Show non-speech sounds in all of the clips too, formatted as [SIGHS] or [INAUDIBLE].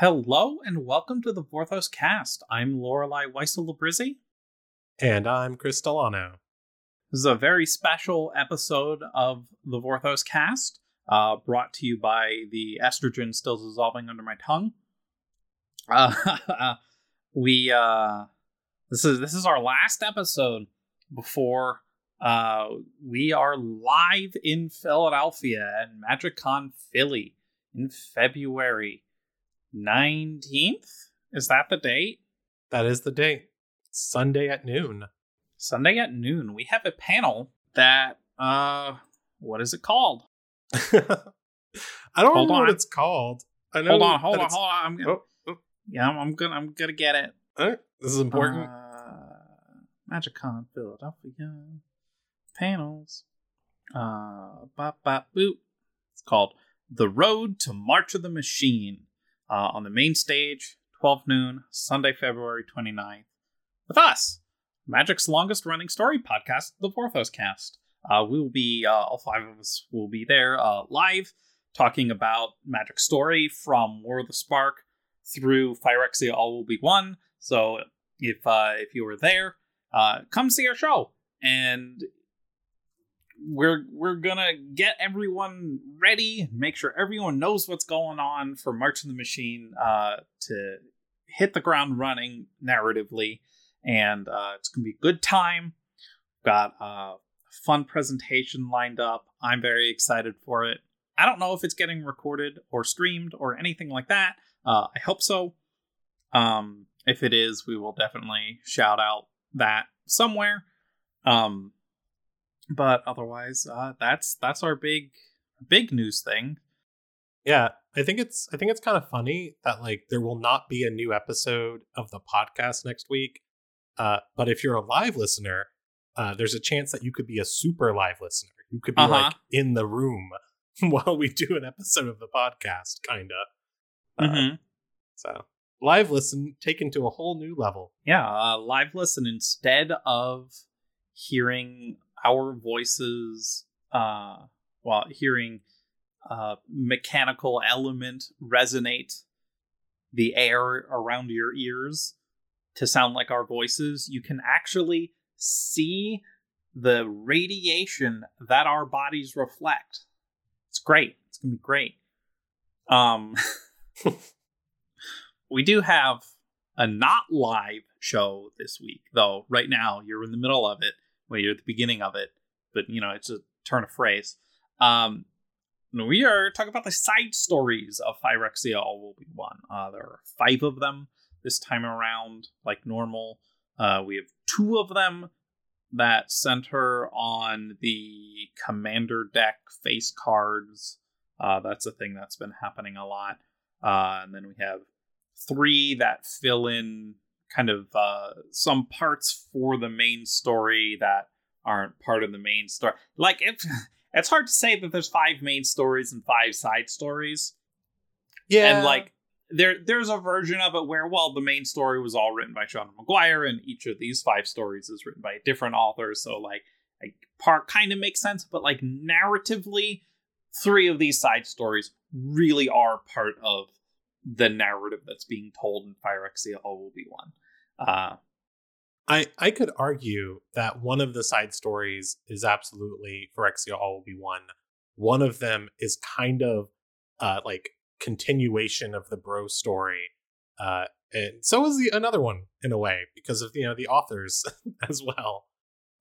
Hello and welcome to the Vorthos cast. I'm Lorelei Weissel And I'm Chris Delano. This is a very special episode of the Vorthos cast, uh, brought to you by the estrogen still dissolving under my tongue. Uh, [LAUGHS] we uh, this is this is our last episode before uh, we are live in Philadelphia at MagicCon Philly in February 19th. Is that the date? That is the date. Sunday at noon. Sunday at noon. We have a panel that uh what is it called? [LAUGHS] I don't hold know on. what it's called. I know hold on, hold on, hold on. I'm gonna, oh, oh. Yeah, I'm, I'm, gonna I'm gonna get it. This is important. Uh, MagicCon Philadelphia panels. Uh, bop bop boop. It's called The Road to March of the Machine uh, on the main stage, 12 noon, Sunday, February 29th, with us, Magic's longest running story podcast, the Vorthos Cast. Uh, we will be, uh, all five of us will be there uh, live talking about Magic Story from War of the Spark through Phyrexia All Will Be One. So if uh, if you were there, uh, come see our show. And we're we're gonna get everyone ready, make sure everyone knows what's going on for March of the Machine uh, to hit the ground running narratively, and uh, it's gonna be a good time. Got a fun presentation lined up. I'm very excited for it. I don't know if it's getting recorded or streamed or anything like that. Uh, I hope so. Um, if it is, we will definitely shout out that somewhere. Um, but otherwise, uh, that's that's our big big news thing. Yeah, I think it's I think it's kind of funny that like there will not be a new episode of the podcast next week. Uh, but if you're a live listener, uh, there's a chance that you could be a super live listener. You could be uh-huh. like in the room [LAUGHS] while we do an episode of the podcast, kinda. Uh, mm-hmm. So live listen taken to a whole new level. Yeah, uh, live listen instead of hearing our voices uh, while hearing uh, mechanical element resonate the air around your ears to sound like our voices, you can actually see the radiation that our bodies reflect. It's great. It's gonna be great. Um, [LAUGHS] we do have a not live show this week, though. Right now, you're in the middle of it well, you're at the beginning of it, but you know, it's a turn of phrase. Um, we are talking about the side stories of Phyrexia All Will Be One. Uh, there are five of them this time around, like normal. Uh, we have two of them that center on the commander deck face cards. Uh, that's a thing that's been happening a lot. Uh, and then we have three that fill in kind of uh, some parts for the main story that aren't part of the main story. Like it, [LAUGHS] it's hard to say that there's five main stories and five side stories. Yeah, and like there there's a version of it where well the main story was all written by Seanan McGuire and each of these five stories is written by a different author. So like, like part kind of makes sense, but like narratively, three of these side stories really are part of the narrative that's being told in Phyrexia All Will Be One. Uh, I I could argue that one of the side stories is absolutely Phyrexia All Will Be One. One of them is kind of uh, like continuation of the bro story. Uh, and so is the another one in a way because of you know the authors [LAUGHS] as well.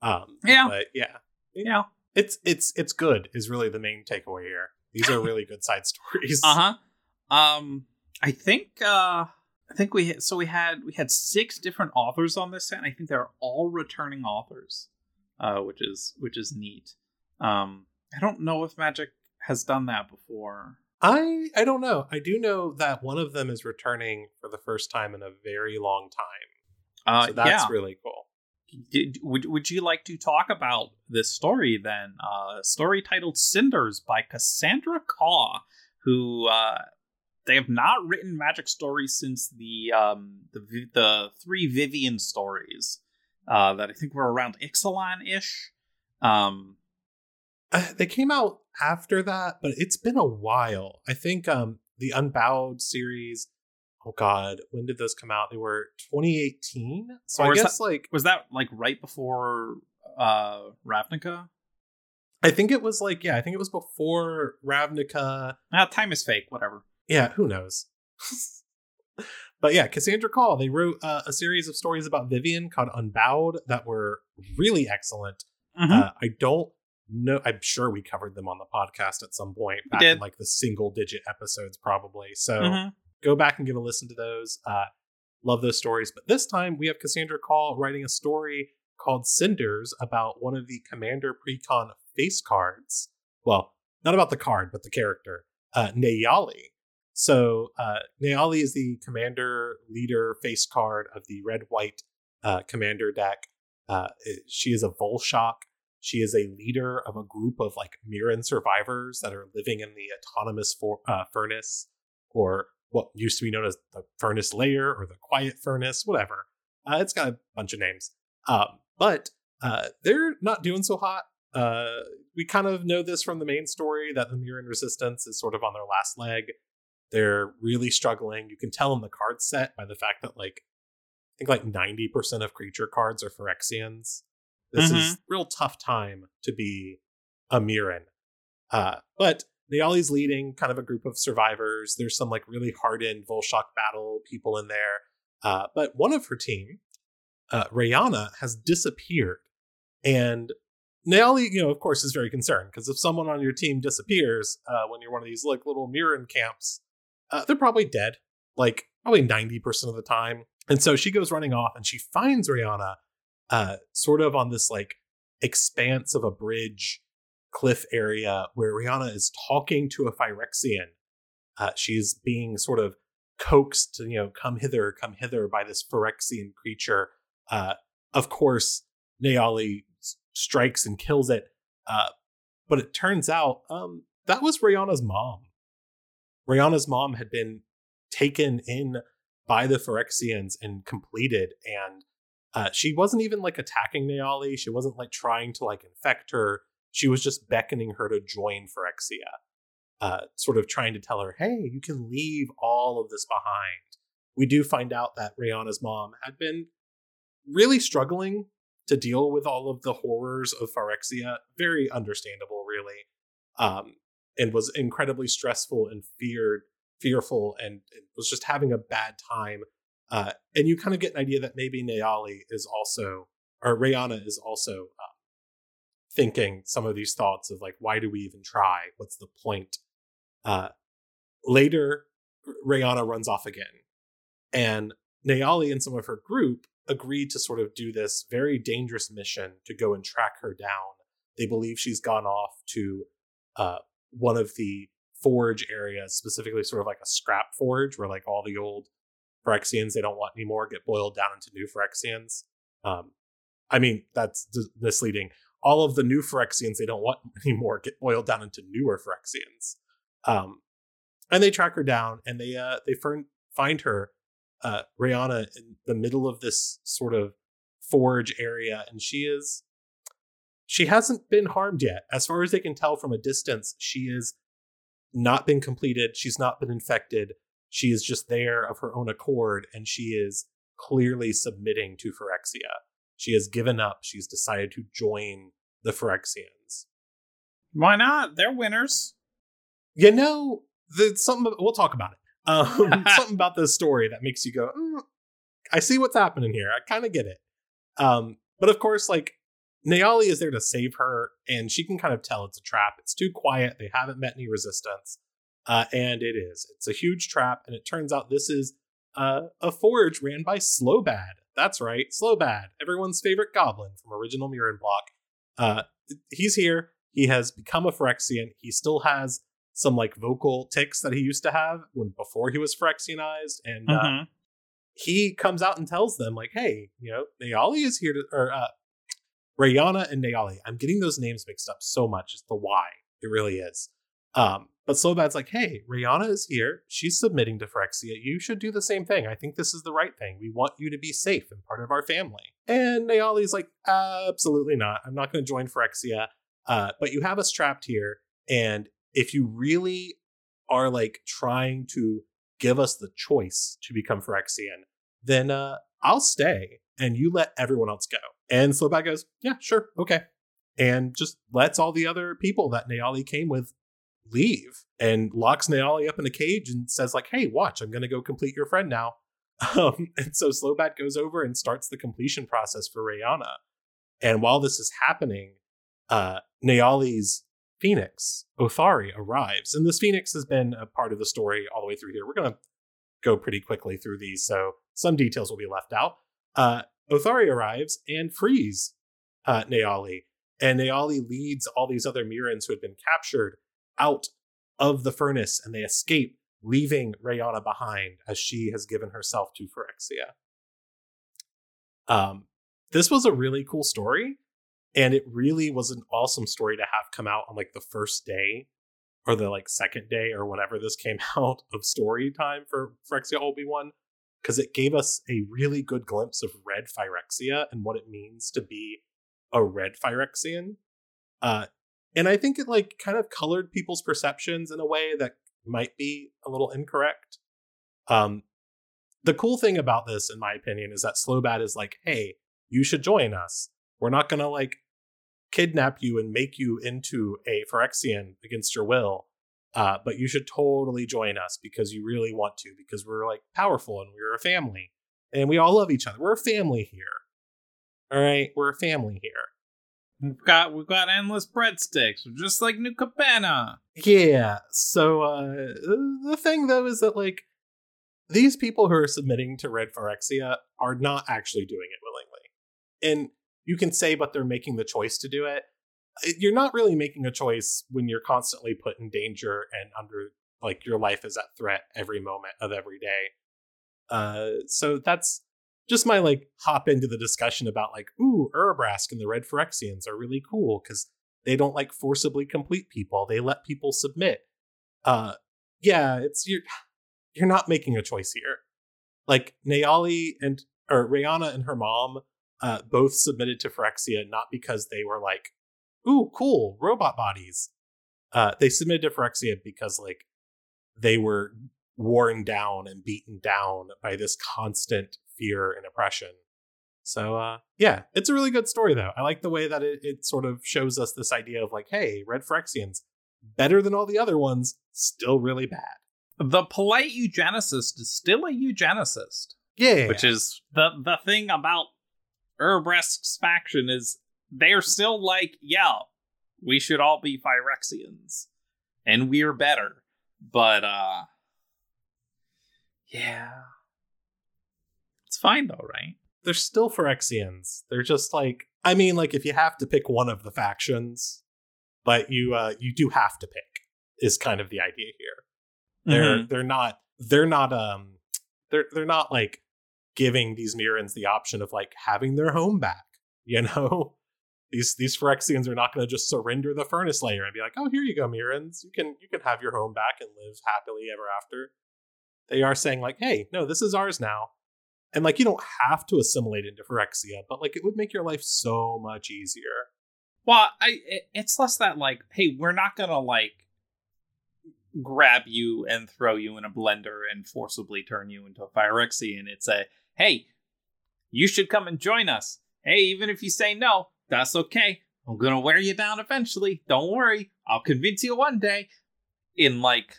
Um, yeah, but yeah, yeah, it's it's it's good is really the main takeaway here. These are really good side [LAUGHS] stories. Uh huh. Um, I think uh, I think we so we had we had six different authors on this set. And I think they're all returning authors, uh, which is which is neat. Um, I don't know if Magic has done that before. I I don't know. I do know that one of them is returning for the first time in a very long time. Uh, so that's yeah. really cool. Did, would Would you like to talk about this story then? Uh, story titled "Cinders" by Cassandra Khaw, who uh, they have not written magic stories since the um, the the three Vivien stories uh, that I think were around Ixalan ish. Um, uh, they came out after that, but it's been a while. I think um, the Unbowed series oh god, when did those come out? They were 2018. So Or I guess like Was that like right before uh Ravnica? I think it was like yeah, I think it was before Ravnica. Ah, time is fake. Whatever. Yeah, who knows? [LAUGHS] but yeah, Cassandra Khaw. They wrote uh, a series of stories about Vivien called Unbowed that were really excellent. Mhm. Uh, I don't know. I'm sure we covered them on the podcast at some point back in like the single digit episodes, probably. So Mhm. go back and give a listen to those. Uh, love those stories. But this time we have Cassandra Khaw writing a story called Cinders about one of the Commander Precon face cards. Well, not about the card, but the character, uh, Neyali. So uh, Neyali is the commander leader face card of the red white uh, commander deck. Uh, she is a Vulshok. She is a leader of a group of like Mirran survivors that are living in the autonomous for, uh, furnace, or what used to be known as the furnace layer or the quiet furnace, whatever. Uh, it's got a bunch of names. Um, but uh, they're not doing so hot. Uh, we kind of know this from the main story that the Mirran resistance is sort of on their last leg. They're really struggling. You can tell in the card set by the fact that like I think like 90% of creature cards are Phyrexians. This is real tough time to be a Mirran. Uh, but Neyali's leading kind of a group of survivors. There's some like really hardened Vulshok battle people in there. Uh, but one of her team, uh, Rayana, has disappeared. And Neyali, you know, of course, is very concerned because if someone on your team disappears uh, when you're one of these like little Mirran camps, uh, they're probably dead, like probably 90% of the time. And so she goes running off and she finds Rihanna uh, sort of on this like expanse of a bridge cliff area where Rihanna is talking to a Phyrexian. Uh, she's being sort of coaxed to, you know, come hither, come hither by this Phyrexian creature. Uh, of course, Neyali strikes and kills it. Uh, but it turns out um, that was Rihanna's mom. Rihanna's mom had been taken in by the Phyrexians and completed, and uh, she wasn't even like attacking Neyali. She wasn't like trying to like infect her. She was just beckoning her to join Phyrexia, uh, sort of trying to tell her, "Hey, you can leave all of this behind." We do find out that Rihanna's mom had been really struggling to deal with all of the horrors of Phyrexia. Very understandable, really, um, and was incredibly stressful and feared, fearful, and, and was just having a bad time. Uh, and you kind of get an idea that maybe Neyali is also, or Rayana is also um, thinking some of these thoughts of like, why do we even try? What's the point? Uh, later, Rayana runs off again, and Neyali and some of her group agreed to sort of do this very dangerous mission to go and track her down. They believe she's gone off to uh, one of the forge areas, specifically sort of like a scrap forge, where like all the old Phyrexians they don't want anymore get boiled down into new Phyrexians. Um, I mean, that's d- misleading. All of the new Phyrexians they don't want [LAUGHS] anymore get boiled down into newer Phyrexians. Um, and they track her down and they uh, they fern- find her, uh, Rihanna, in the middle of this sort of forge area, and she is she hasn't been harmed yet. As far as they can tell from a distance, she is not been completed. She's not been infected. She is just there of her own accord, and she is clearly submitting to Phyrexia. She has given up. She's decided to join the Phyrexians. Why not? They're winners. You know, there's something we'll talk about it. Um, [LAUGHS] something about this story that makes you go, "Mm, I see what's happening here. I kind of get it. Um, but of course, like Neyali is there to save her, and she can kind of tell it's a trap. It's too quiet. They haven't met any resistance, uh, and it is. It's a huge trap, and it turns out this is uh, a forge ran by Slobad. That's right, Slobad, everyone's favorite goblin from original Mirran Block. Uh, he's here. He has become a Phyrexian. He still has some like vocal ticks that he used to have when before he was Phyrexianized, and uh, Mhm. he comes out and tells them like, "Hey, you know, Neyali is here to, or uh, Rayana and Neyali. I'm getting those names mixed up so much. It's the why. It really is. Um, but Slobad's like, "Hey, Rayana is here. She's submitting to Phyrexia. You should do the same thing. I think this is the right thing. We want you to be safe and part of our family." And Neyali's like, "Absolutely not. I'm not going to join Phyrexia. Uh, but you have us trapped here, and if you really are like trying to give us the choice to become Phyrexian, then uh, I'll stay and you let everyone else go. And Slobad goes, yeah, sure, okay. And just lets all the other people that Neyali came with leave and locks Neyali up in a cage and says, like, hey, watch, I'm to go complete your friend now. [LAUGHS] Um, and so Slobad goes over and starts the completion process for Rayana. And while this is happening, uh, Phoenix, Otharri, arrives. And this Phoenix has been a part of the story all the way through here. We're going to go pretty quickly through these, so some details will be left out. Uh, Otharri arrives and frees uh, Neyali. And Neyali leads all these other Mirrans who had been captured out of the furnace and they escape, leaving Rayana behind as she has given herself to Phyrexia. Um, this was a really cool story, and it really was an awesome story to have come out on like the first day or the like second day or whenever this came [LAUGHS] out of story time for Phyrexia Obi One, because it gave us a really good glimpse of red Phyrexia and what it means to be a red Phyrexian. Uh, and I think it like kind of colored people's perceptions in a way that might be a little incorrect. Um, the cool thing about this, in my opinion, is that Slobad is like, hey, you should join us. We're not gonna like kidnap you and make you into a Phyrexian against your will. Uh, but you should totally join us because you really want to, because we're like powerful and we're a family. And we all love each other. We're a family here. All right, we're a family here. We've got we've got endless breadsticks, We're just like New Capenna. Yeah. So uh the thing though is that like these people who are submitting to Red Phyrexia are not actually doing it willingly. And you can say, but they're making the choice to do it. You're not really making a choice when you're constantly put in danger and under like your life is at threat every moment of every day. Uh so that's just my like hop into the discussion about like, ooh, Urabrask and the Red Phyrexians are really cool because they don't like forcibly complete people. They let people submit. Uh yeah, it's you're you're not making a choice here. Like Neyali and or Rayana and her mom uh, both submitted to Phyrexia not because they were like, ooh, cool, robot bodies. Uh, they submitted to Phyrexia because like they were worn down and beaten down by this constant fear and oppression. So uh, yeah, it's a really good story though. I like the way that it, it sort of shows us this idea of like, hey, red Phyrexians, better than all the other ones, still really bad. The polite eugenicist is still a eugenicist. Yeah. Which is the the thing about Urabrask's faction is they're still like, yeah, we should all be Phyrexians. And we're better. But uh yeah. It's fine though, right? They're still Phyrexians. They're just like I mean, like if you have to pick one of the factions, but you uh you do have to pick is kind of the idea here. They're Mhm. they're not they're not um they're they're not like giving these Mirrans the option of like having their home back. [LAUGHS] You know, these these Phyrexians are not going to just surrender the furnace layer and be like, oh, here you go, Mirrans. you can you can have your home back and live happily ever after. They are saying like, hey, no, this is ours now, and like you don't have to assimilate into Phyrexia, but like it would make your life so much easier. Well, I it's less that like, hey, we're not gonna like grab you and throw you in a blender and forcibly turn you into a Phyrexian. It's a hey, you should come and join us. Hey, even if you say no, that's okay. I'm gonna wear you down eventually. Don't worry. I'll convince you one day. In like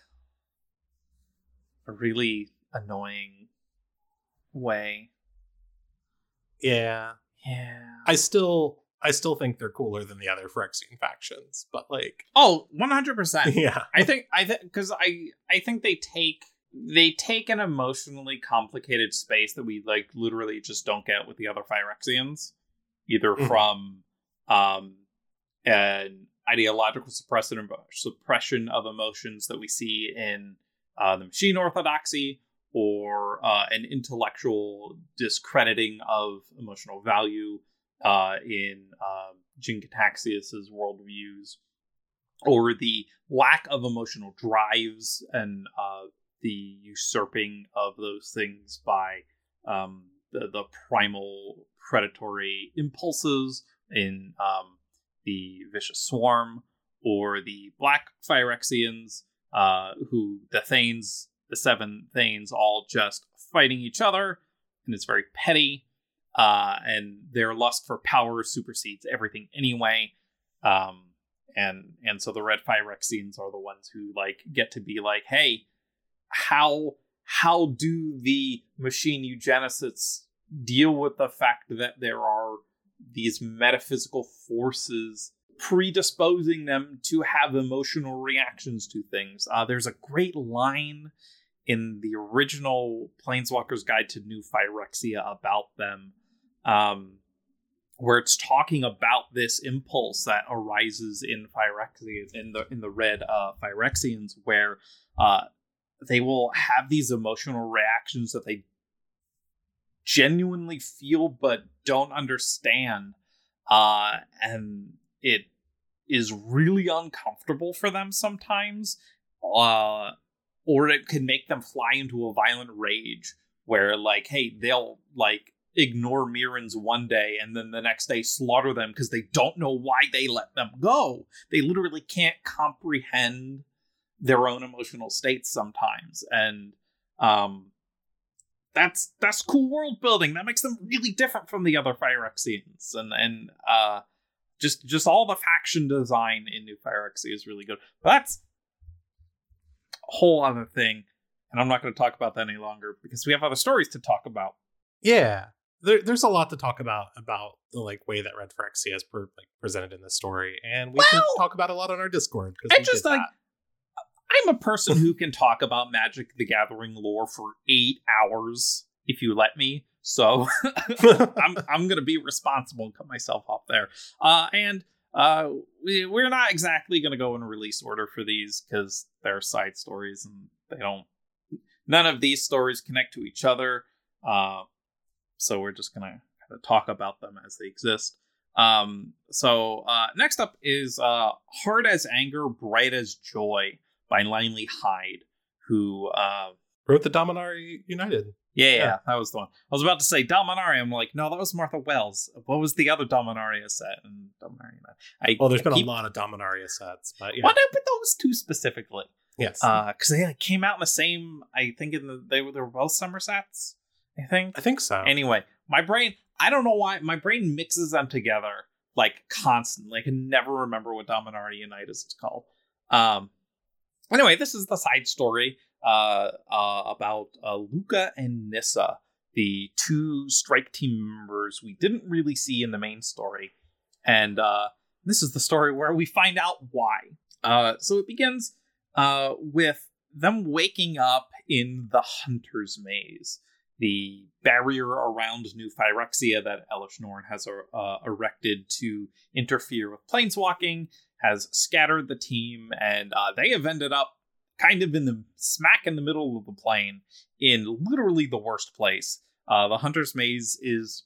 a really annoying way. Yeah, Yeah. I still I still think they're cooler than the other Phyrexian factions, but like, Oh, 100%. [LAUGHS] yeah, I think I think because I I think they take they take an emotionally complicated space that we like literally just don't get with the other Phyrexians, either Mhm. from um an ideological suppression of, suppression of emotions that we see in uh, the machine orthodoxy or uh, an intellectual discrediting of emotional value uh, in um, Jin-Gitaxias's worldviews or the lack of emotional drives and uh, the usurping of those things by um, the, the primal predatory impulses in um, the vicious swarm or the black Phyrexians uh, who the Thanes the seven Thanes all just fighting each other, and it's very petty. Uh, and their lust for power supersedes everything anyway. Um, and and so the red Phyrexians are the ones who like get to be like, hey, how how do the machine eugenicists deal with the fact that there are these metaphysical forces predisposing them to have emotional reactions to things. Uh, there's a great line in the original Planeswalker's Guide to New Phyrexia about them, um, where it's talking about this impulse that arises in Phyrexians in the in the red uh, Phyrexians, where uh, they will have these emotional reactions that they genuinely feel but don't understand uh, and it is really uncomfortable for them sometimes uh, or it can make them fly into a violent rage where like hey they'll like ignore Mirrans one day and then the next day slaughter them because they don't know why they let them go. They literally can't comprehend their own emotional states sometimes and um that's that's cool world building. That makes them really different from the other Phyrexians, and and uh, just just all the faction design in New Phyrexia is really good. But that's a whole other thing, and I'm not going to talk about that any longer because we have other stories to talk about. Yeah, there, there's a lot to talk about about the like way that Red Phyrexia is per, like presented in the story, and we well, can talk about a lot on our Discord. I just like. I'm a person who can talk about Magic the Gathering lore for eight hours if you let me. So [LAUGHS] I'm I'm gonna be responsible and cut myself off there. Uh, and uh, we we're not exactly gonna go in release order for these because they're side stories and they don't. None of these stories connect to each other. Uh, so we're just gonna talk about them as they exist. Um, so uh, next up is uh, Hard as Anger, Bright as Joy by Langley Hyde, who uh, wrote the Dominaria United. Yeah, yeah, that was the one. I was about to say Dominaria. I'm like, no, that was Martha Wells. What was the other Dominaria set? And Dominaria United. I, well, there's I been keep... a lot of Dominaria sets, but yeah. Well, no, but those two specifically. Yes, because uh, they came out in the same. I think in the they, they were both summer sets. I think. I think so. Anyway, my brain. I don't know why my brain mixes them together like constantly. I can never remember what Dominaria United is called. Um, Anyway, this is the side story uh, uh, about uh, Lukka and Nissa, the two strike team members we didn't really see in the main story. And uh, this is the story where we find out why. Uh, so it begins uh, with them waking up in the Hunter's Maze, the barrier around New Phyrexia that Elesh Norn has uh, erected to interfere with planeswalking has scattered the team, and uh, they have ended up kind of in the smack in the middle of the plane in literally the worst place. Uh, the Hunter's Maze is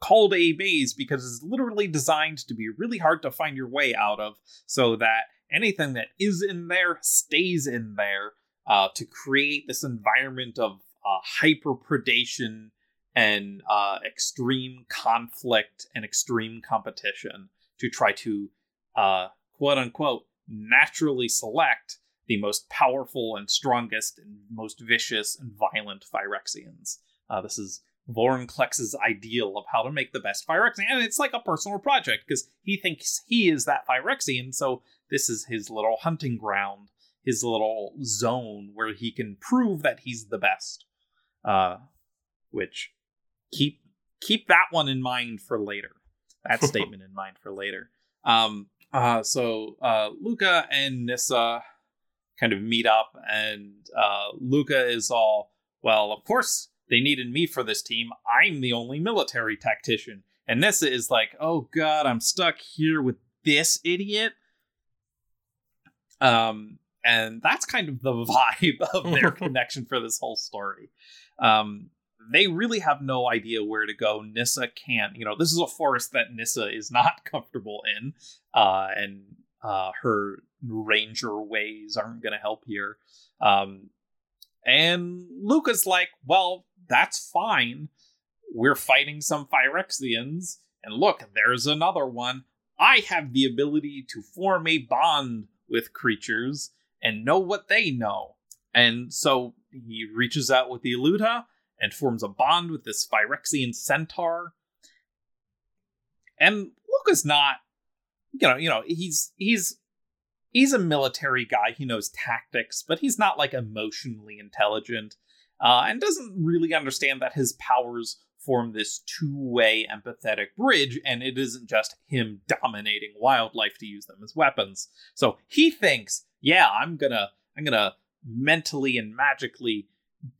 called a maze because it's literally designed to be really hard to find your way out of, so that anything that is in there stays in there uh, to create this environment of uh, hyper predation and uh, extreme conflict and extreme competition to try to uh, quote unquote naturally select the most powerful and strongest and most vicious and violent Phyrexians. Uh, this is Vorinclex's ideal of how to make the best Phyrexian, and it's like a personal project because he thinks he is that Phyrexian, so this is his little hunting ground, his little zone where he can prove that he's the best. Uh, which keep keep that one in mind for later. That [LAUGHS] statement in mind for later. Um, uh, so uh, Lukka and Nissa kind of meet up, and uh, Lukka is all, well, of course they needed me for this team. I'm the only military tactician. And Nissa is like, oh god, I'm stuck here with this idiot. Um, and that's kind of the [LAUGHS] vibe of their [LAUGHS] connection for this whole story. Um, they really have no idea where to go. Nissa can't, you know, this is a forest that Nissa is not [LAUGHS] comfortable in, uh, and uh, her ranger ways aren't going to help here. Um, and Lukka's like, well, that's fine. We're fighting some Phyrexians, and look, there's another one. I have the ability to form a bond with creatures and know what they know. And so he reaches out with the Eluda and forms a bond with this Phyrexian centaur. And Lukka's not, you know, you know, he's he's he's a military guy. He knows tactics, but he's not like emotionally intelligent, uh, and doesn't really understand that his powers form this two-way empathetic bridge, and it isn't just him dominating wildlife to use them as weapons. So he thinks, yeah, I'm gonna, I'm gonna mentally and magically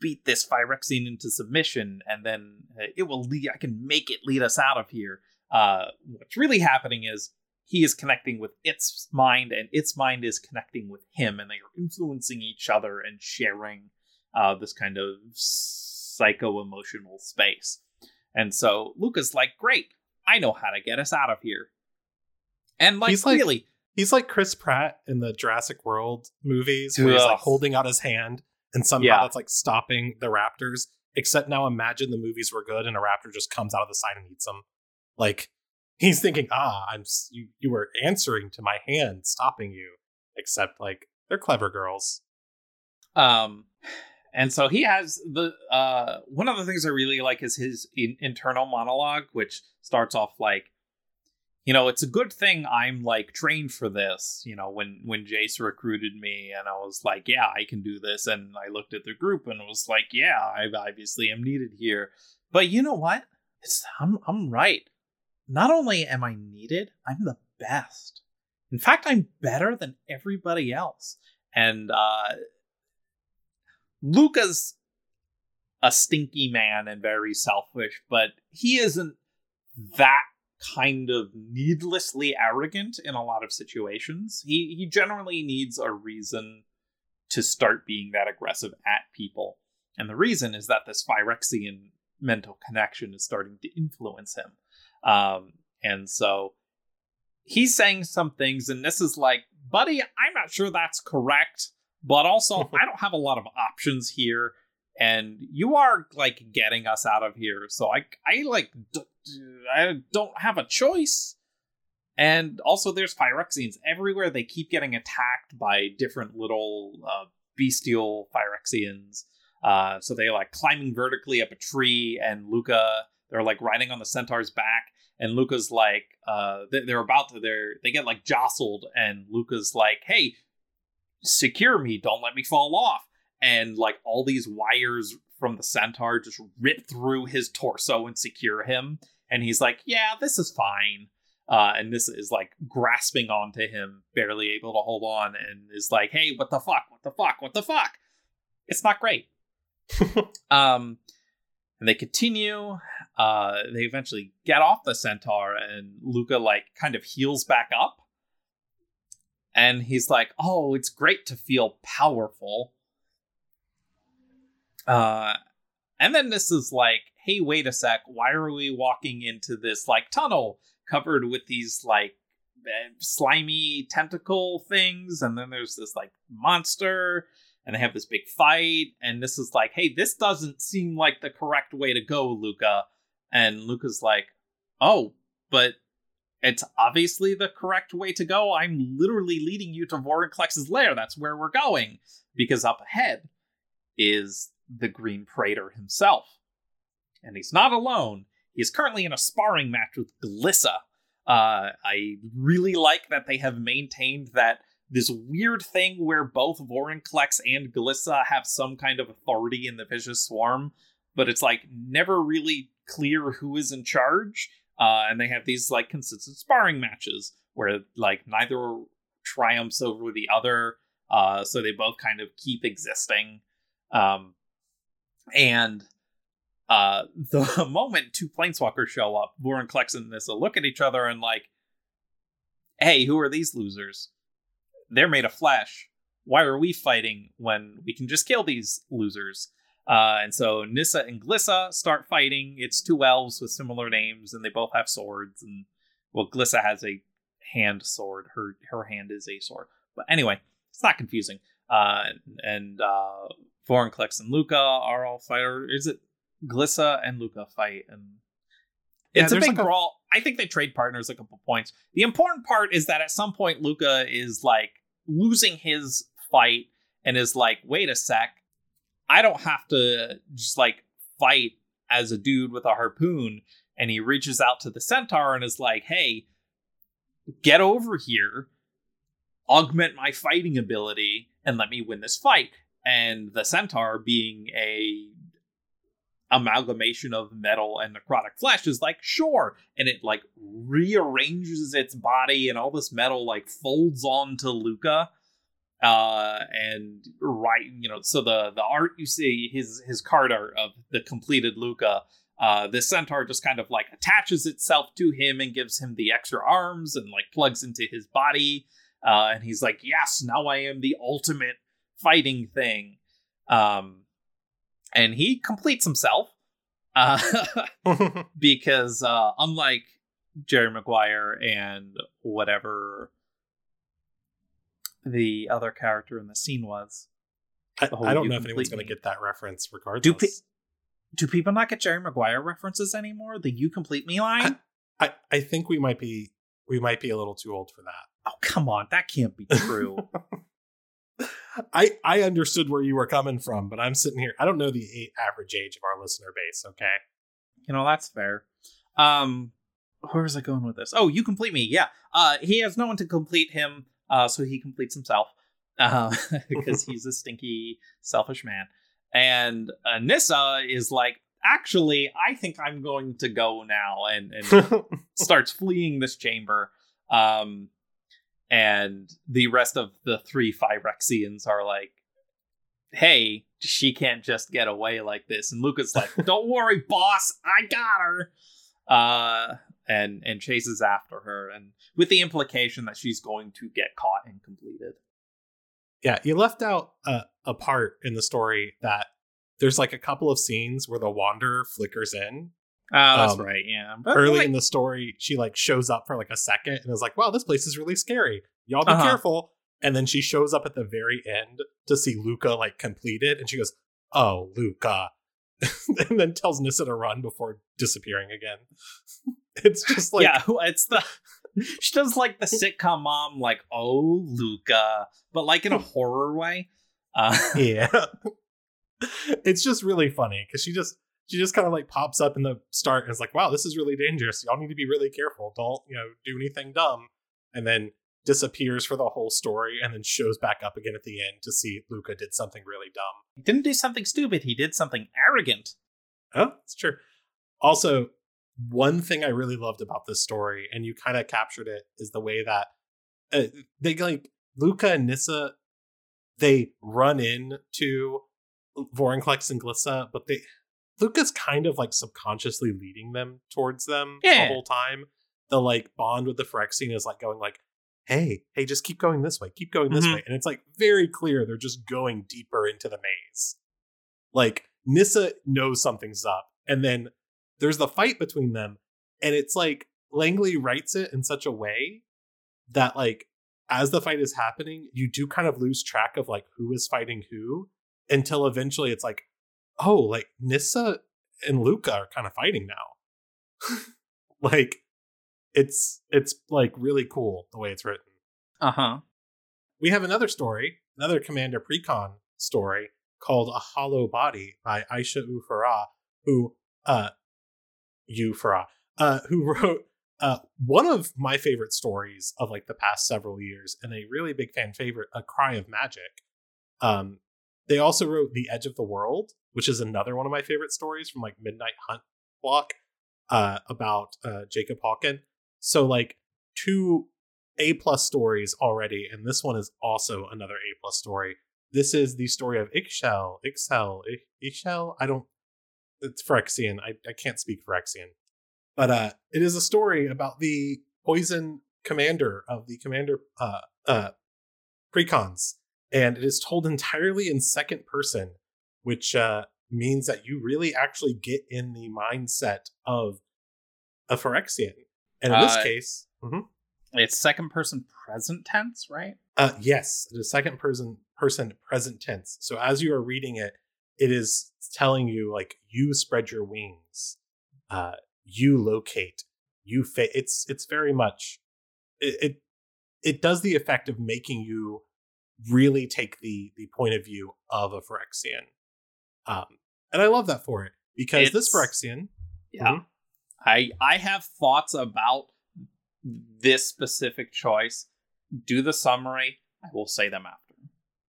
beat this Phyrexian into submission, and then uh, it will lead. I can make it lead us out of here. Uh, what's really happening is he is connecting with its mind, and its mind is connecting with him, and they are influencing each other and sharing uh, this kind of psycho emotional space. And so Lukka's like, "Great, I know how to get us out of here." And like, He's like- really, He's like Chris Pratt in the Jurassic World movies, where he's like holding out his hand, and somehow Yeah. that's like stopping the raptors. Except now, imagine the movies were good, and a raptor just comes out of the side and eats them. Like he's thinking, "Ah, I'm you. You were answering to my hand, stopping you." Except like they're clever girls. Um, and so he has the uh one of the things I really like is his in- internal monologue, which starts off like, you know, it's a good thing I'm like trained for this. You know, when when Jace recruited me, and I was like, yeah, I can do this, and I looked at the group and was like, yeah, I obviously am needed here. But you know what? It's I'm I'm right. Not only am I needed, I'm the best. In fact, I'm better than everybody else. And uh Lukka's a stinky man and very selfish, but he isn't that kind of needlessly arrogant in a lot of situations. He he generally needs a reason to start being that aggressive at people. And the reason is that this Phyrexian mental connection is starting to influence him. Um, and so he's saying some things, and this is like, buddy, I'm not sure that's correct, but also [LAUGHS] I don't have a lot of options here, and you are like getting us out of here, so I, I like, I don't have a choice. And also, there's Phyrexians everywhere. They keep getting attacked by different little uh, bestial Phyrexians. Uh, so they like climbing vertically up a tree, and Lukka, they're like riding on the centaur's back, and Lukka's like, uh, they- they're about to, they're they get like jostled, and Lukka's like, hey, secure me, don't let me fall off, and like all these wires from the centaur just rip through his torso and secure him, and he's like, yeah, this is fine. Uh, and this is like grasping onto him, barely able to hold on, and is like, "Hey, what the fuck? What the fuck? What the fuck?" It's not great. [LAUGHS] um, and they continue. Uh, they eventually get off the centaur, and Lukka like kind of heals back up, and he's like, "Oh, it's great to feel powerful." Uh, and then this is like, "Hey, wait a sec! Why are we walking into this like tunnel covered with these like eh, slimy tentacle things?" And then there's this like monster and they have this big fight and this is like hey this doesn't seem like the correct way to go lukka and lukka's like oh but it's obviously the correct way to go i'm literally leading you to vorinclex's lair that's where we're going because up ahead is the green praetor himself and he's not alone he's currently in a sparring match with glissa uh, i really like that they have maintained that this weird thing where both Vorinclex and Glissa have some kind of authority in the Vicious Swarm, but it's like never really clear who is in charge. Uh, and they have these like consistent sparring matches where like neither triumphs over the other, uh, so they both kind of keep existing. Um, and uh, [LAUGHS] the moment two planeswalkers show up, Vorinclex and Nissa look at each other and like, "Hey, who are these losers?" they're made of flesh. Why are we fighting when we can just kill these losers? Uh, and so Nissa and Glissa start fighting. It's two elves with similar names, and they both have swords. And well, Glissa has a hand sword. Her her hand is a sword. But anyway, it's not confusing. Uh, and uh, Vorinclex and Lukka are all fighter. Is it Glissa and Lukka fight? And Yeah, it's a big like brawl. I think they trade partners a couple points. The important part is that at some point Lukka is like losing his fight and is like, wait a sec, I don't have to just like fight as a dude with a harpoon. And he reaches out to the centaur and is like, hey, get over here, augment my fighting ability, and let me win this fight. And the centaur, being a amalgamation of metal and necrotic flesh is like sure and it like rearranges its body and all this metal like folds onto lukka uh and right you know so the the art you see his his card art of the completed lukka uh the centaur just kind of like attaches itself to him and gives him the extra arms and like plugs into his body uh and he's like yes now i am the ultimate fighting thing um and he completes himself uh, [LAUGHS] [LAUGHS] because uh, unlike Jerry Maguire and whatever the other character in the scene was, I, I don't know if anyone's going to get that reference regardless. Do pe- do people not get Jerry Maguire references anymore? The "You complete me" line? I, I think we might be we might be a little too old for that. oh come on, that can't be [LAUGHS] true. I I understood where you were coming from, but I'm sitting here. I don't know the average age of our listener base. Okay, you know that's fair. Um, where was I going with this? Oh, you complete me. Yeah. Uh, he has no one to complete him. Uh, so he completes himself. [LAUGHS] Uh, [LAUGHS] because he's a stinky, selfish man. And uh, Nissa is like, actually, I think I'm going to go now, and and [LAUGHS] starts fleeing this chamber. Um, and the rest of the three Phyrexians are like, "Hey, she can't just get away like this." And Lukka's like, [LAUGHS] "Don't worry, boss, I got her." Uh, and and chases after her, and with the implication that she's going to get caught and completed. yeah, you left out a, a part in the story that there's like a couple of scenes where the Wanderer flickers in. Oh, that's Um, right. Yeah, but Early like- in the story, she like shows up for like a second and is like, "Wow, this place is really scary. Y'all be Uh-huh. careful." And then she shows up at the very end to see Lukka like completed, and she goes, "Oh, Lukka," [LAUGHS] and then tells Nissa to run before disappearing again. [LAUGHS] it's just like yeah, [LAUGHS] it's the she does like the sitcom mom, like oh Lukka, but like in a horror way. Uh, yeah it's just really funny because she just she just kind of like pops up in the start and is like wow this is really dangerous. Y'all need to be really careful. Don't you know do anything dumb. And then disappears for the whole story and then shows back up again at the end to see lukka did something really dumb. He didn't do something stupid. He did something arrogant. oh it's true. Also one thing i really loved about this story and you kind of captured it is the way that uh, they like lukka and nissa they run in into Vorinclex and Glissa, but they Lukka's kind of like subconsciously leading them towards them Yeah. the whole time. The like bond with the Phyrexian is like going like, hey, hey, just keep going this way, keep going this Mhm. way. And it's like very clear they're just going deeper into the maze. Like Nissa knows something's up. And then there's the fight between them. And it's like Langley writes it in such a way that like as the fight is happening, you do kind of lose track of like who is fighting who until eventually it's like, oh, like Nissa and Lukka are kind of fighting now. [LAUGHS] like it's it's like really cool the way it's written. Uh huh. We have another story, another Commander Precon story called A Hollow Body by Aisha Ufara, who uh Ufara, uh who [LAUGHS] wrote uh one of my favorite stories of like the past several years and a really big fan favorite, A Cry of Magic. Um they also wrote The Edge of the World, which is another one of my favorite stories from like Midnight Hunt block uh about uh Jacob Hawken. So like two A plus stories already, and this one is also another A plus story. This is the story of Ixhel, Ixhel, Ixhel. I don't. It's Phyrexian. I, I can't speak Phyrexian, but uh, it is a story about the poison commander of the commander uh uh precons, and it is told entirely in second person, which uh means that you really actually get in the mindset of a Phyrexian. And in this Uh, case, Mhm. It's second person present tense, right? Uh, yes, it is second person person present tense. So as you are reading it, it is telling you like you spread your wings, uh, you locate, you fa- It's it's very much it, it it does the effect of making you really take the the point of view of a Phyrexian. Um, and I love that for it because this Phyrexian, Yeah. Mhm. I I have thoughts about this specific choice. Do the summary. I will say them after.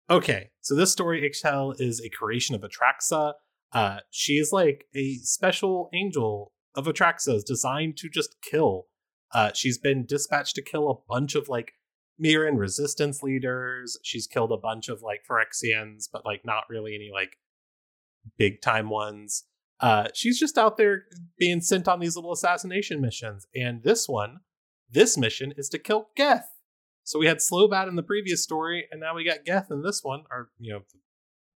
Okay, so this story, Ixhel, is a creation of Atraxa. Uh, she is like a special angel of Atraxa's designed to just kill. Uh, she's been dispatched to kill a bunch of like Mirran resistance leaders. She's killed a bunch of like Phyrexians, but like not really any like big time ones. Uh, she's just out there being sent on these little assassination missions. And this one, this mission is to kill Geth. So we had Slobad in the previous story, and now we got Geth in this one, or you know, the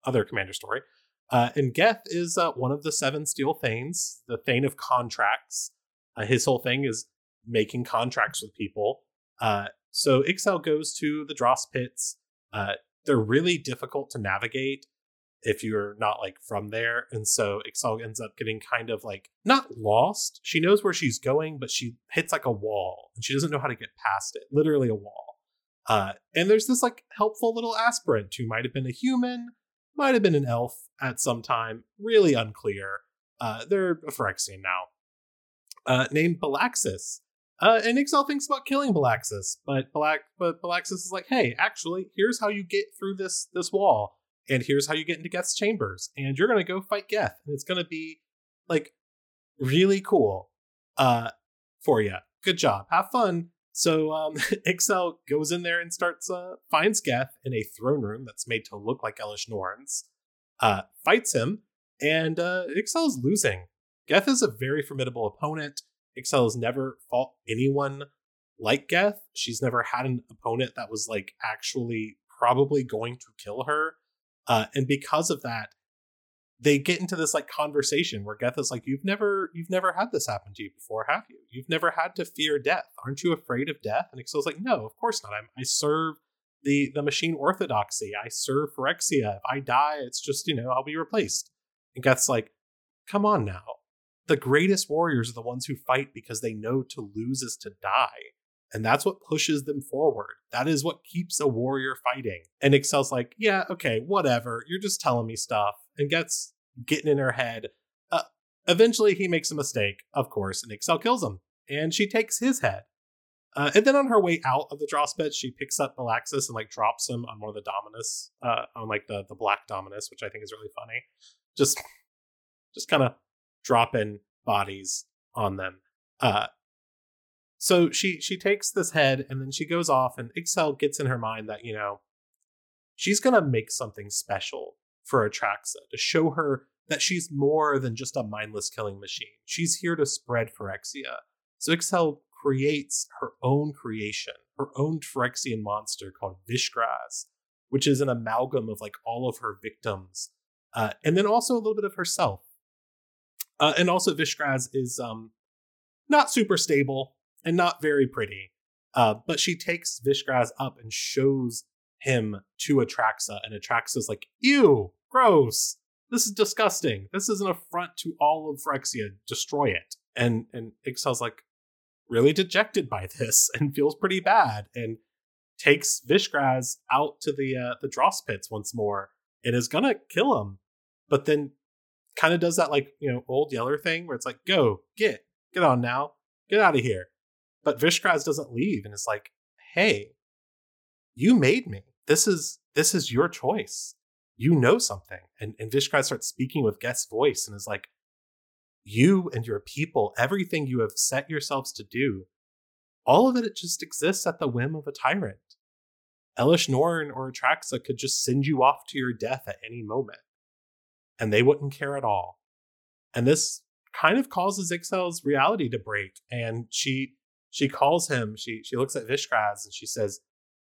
other commander story. Uh, and Geth is uh, one of the seven steel Thanes, the Thane of contracts. Uh, his whole thing is making contracts with people. Uh, so Ixhel goes to the Dross pits. Uh, they're really difficult to navigate if you're not like from there, and so Ixhel ends up getting kind of like not lost. She knows where she's going, but she hits like a wall, and she doesn't know how to get past it. Literally a wall. Uh, and there's this like helpful little aspirant who might have been a human, might have been an elf at some time, really unclear. Uh, they're a Phyrexian now, uh, named Balaxis. Uh, and Ixhel thinks about killing Balaxis, but but Balaxis is like, hey, actually, here's how you get through this this wall, and here's how you get into Geth's chambers, and you're gonna go fight Geth, and it's gonna be like really cool uh, for you. Good job, have fun. So um, [LAUGHS] goes in there and starts uh, finds Geth in a throne room that's made to look like Elish Norn's, uh, fights him, and uh, Ixhel is losing. Geth is a very formidable opponent. Ixhel has never fought anyone like Geth. She's never had an opponent that was like actually probably going to kill her. Uh, and because of that, they get into this like conversation where Geth is like, "You've never, you've never had this happen to you before, have you? You've never had to fear death. Aren't you afraid of death?" And Ixhel's like, "No, of course not. I'm, I serve the the machine orthodoxy. I serve Phyrexia. If I die, it's just you know I'll be replaced." And Geth's like, "Come on now. The greatest warriors are the ones who fight because they know to lose is to die." And that's what pushes them forward. That is what keeps a warrior fighting. And Ixhel's like, yeah, okay, whatever. You're just telling me stuff. And gets getting in her head. Uh, eventually, he makes a mistake, of course, and Ixhel kills him. And she takes his head. Uh, and then on her way out of the Dross she picks up Malaxis and like drops him on one of the Dominus, uh, on like the the black Dominus, which I think is really funny. Just, just kind of dropping bodies on them. Uh, so she she takes this head and then she goes off and Ixhel gets in her mind that you know she's gonna make something special for Atraxa to show her that she's more than just a mindless killing machine. She's here to spread Phyrexia. So Ixhel creates her own creation, her own Phyrexian monster called Vishgraz, which is an amalgam of like all of her victims, uh, and then also a little bit of herself. Uh, and also Vishgraz is um, not super stable and not very pretty. Uh, but she takes Vishgraz up and shows him to Atraxa, and Atraxa's like, ew, gross. This is disgusting. This is an affront to all of Phyrexia. Destroy it. And and Ixhel's like really dejected by this [LAUGHS] and feels pretty bad and takes Vishgraz out to the uh, the Dross pits once more and is gonna kill him. But then kind of does that like, you know, old Yeller thing where it's like, go, get, get on now, get out of here. But Vishgraz doesn't leave and is like, hey, you made me. This is this is your choice. You know something. And and Vishgraz starts speaking with Geth's voice and is like, you and your people, everything you have set yourselves to do, all of it, it just exists at the whim of a tyrant. Elish Norn or Atraxa could just send you off to your death at any moment. And they wouldn't care at all. And this kind of causes Ixhel's reality to break. And she she calls him, she she looks at Vishgraz and she says,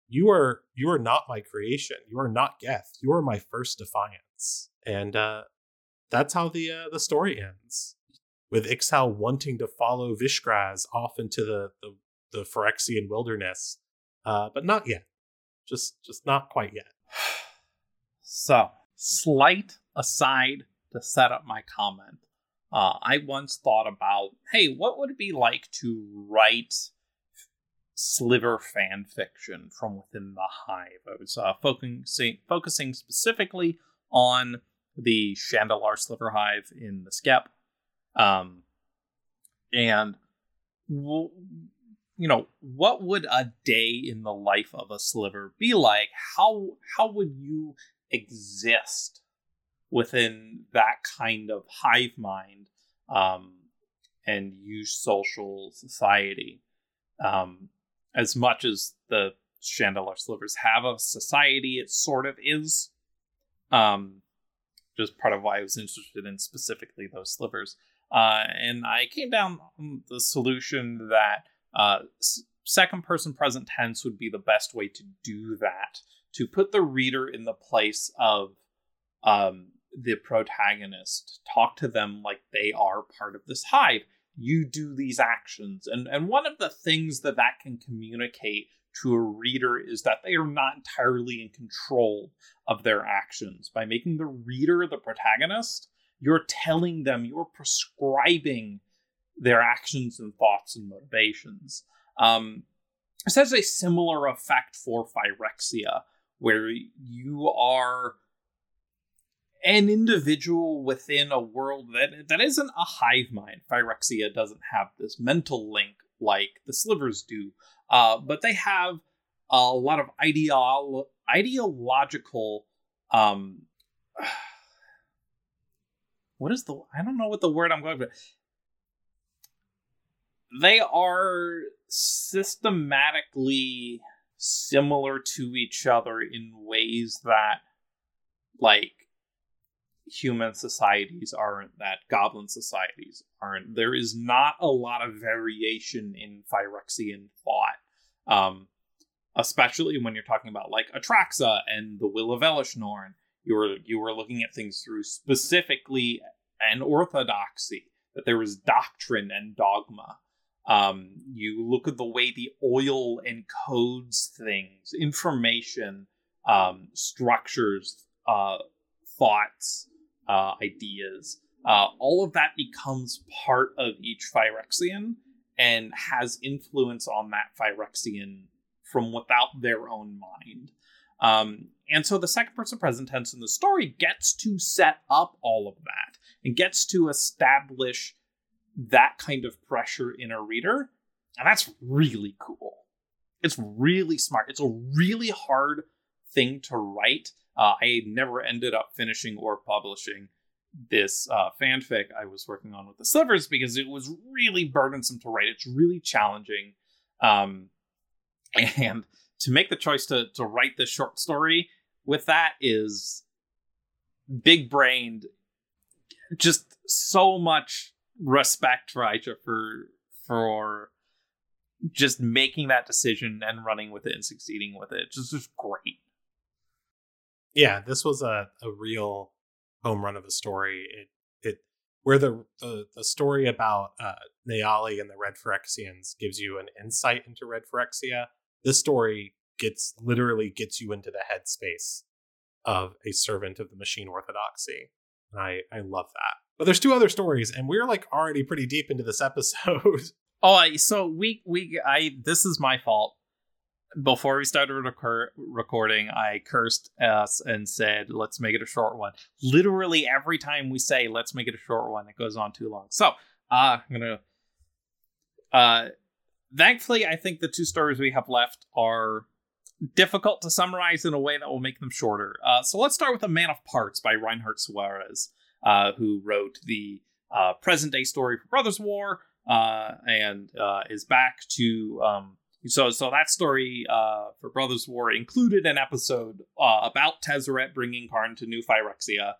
You are you are not my creation. You are not Geth. You are my first defiance. And uh that's how the uh, the story ends. With Ixhel wanting to follow Vishgraz off into the the, the Phyrexian wilderness. Uh, but not yet. Just just not quite yet. [SIGHS] So, slight aside to set up my comment. Uh, I once thought about, hey, what would it be like to write sliver fan fiction from within the hive. I was uh, focusing focusing specifically on the Shandalar sliver hive in the Skep, um, and w- you know what would a day in the life of a sliver be like? How how would you exist within that kind of hive mind um, and use social society? Um, as much as the Shandalar slivers have a society, it sort of is. Um, just part of why I was interested in specifically those slivers. Uh, and I came down the solution that uh, second person present tense would be the best way to do that, to put the reader in the place of um, the protagonist, talk to them like they are part of this hive you do these actions. And, and one of the things that that can communicate to a reader is that they are not entirely in control of their actions. By making the reader the protagonist, you're telling them, you're prescribing their actions and thoughts and motivations. Um, this has a similar effect for Phyrexia, where you are an individual within a world that that isn't a hive mind. Phyrexia doesn't have this mental link like the slivers do, uh, but they have a lot of ideolo- ideological. Um, [SIGHS] what is the? I don't know what the word I'm going for. They are systematically similar to each other in ways that, like, human societies aren't, that goblin societies aren't. There is not a lot of variation in Phyrexian thought. Um, especially when you're talking about like Atraxa and the Will of Elish Norn. You were you were looking at things through specifically an orthodoxy, that there was doctrine and dogma. Um, you look at the way the oil encodes things, information, um, structures, uh, thoughts, uh, ideas. Uh, all of that becomes part of each Phyrexian and has influence on that Phyrexian from without their own mind. Um, and so the second person present tense in the story gets to set up all of that and gets to establish that kind of pressure in a reader. And that's really cool. It's really smart. It's a really hard thing to write uh, I never ended up finishing or publishing this uh, fanfic I was working on with the Slivers because it was really burdensome to write. It's really challenging. Um, [LAUGHS] and to make the choice to, to write this short story with that is big brained, just so much respect for Aisha for for just making that decision and running with it and succeeding with it. Just just great yeah, this was a, a real home run of a story. It it where the the, the story about uh, and the Red Phyrexians gives you an insight into Red Phyrexia. This story gets literally gets you into the headspace of a servant of the machine orthodoxy. And I I love that. But there's two other stories, and we're like already pretty deep into this [LAUGHS] episode. Oh, so we we I this is my fault before we started recor- recording, I cursed us and said, let's make it a short one. Literally every time we say, let's make it a short one, it goes on too long. So, uh, I'm going to. Uh, thankfully, I think the two stories we have left are difficult to summarize in a way that will make them shorter. Uh, so, let's start with A Man of Parts by Reinhardt Suarez, uh, who wrote the uh, present day story for Brothers War uh, and is back to. Um, so, so that story uh, for Brothers War included an episode uh, about Tezzeret bringing Karn to New Phyrexia,